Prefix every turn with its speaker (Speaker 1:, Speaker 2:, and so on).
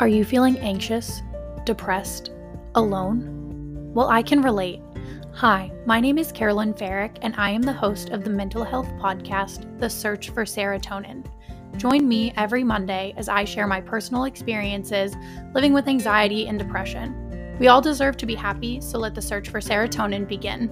Speaker 1: Are you feeling anxious, depressed, alone? Well, I can relate. Hi, my name is Carolyn Ferrick, and I am the host of the mental health podcast, The Search for Serotonin. Join me every Monday as I share my personal experiences living with anxiety and depression. We all deserve to be happy, so let the search for serotonin begin.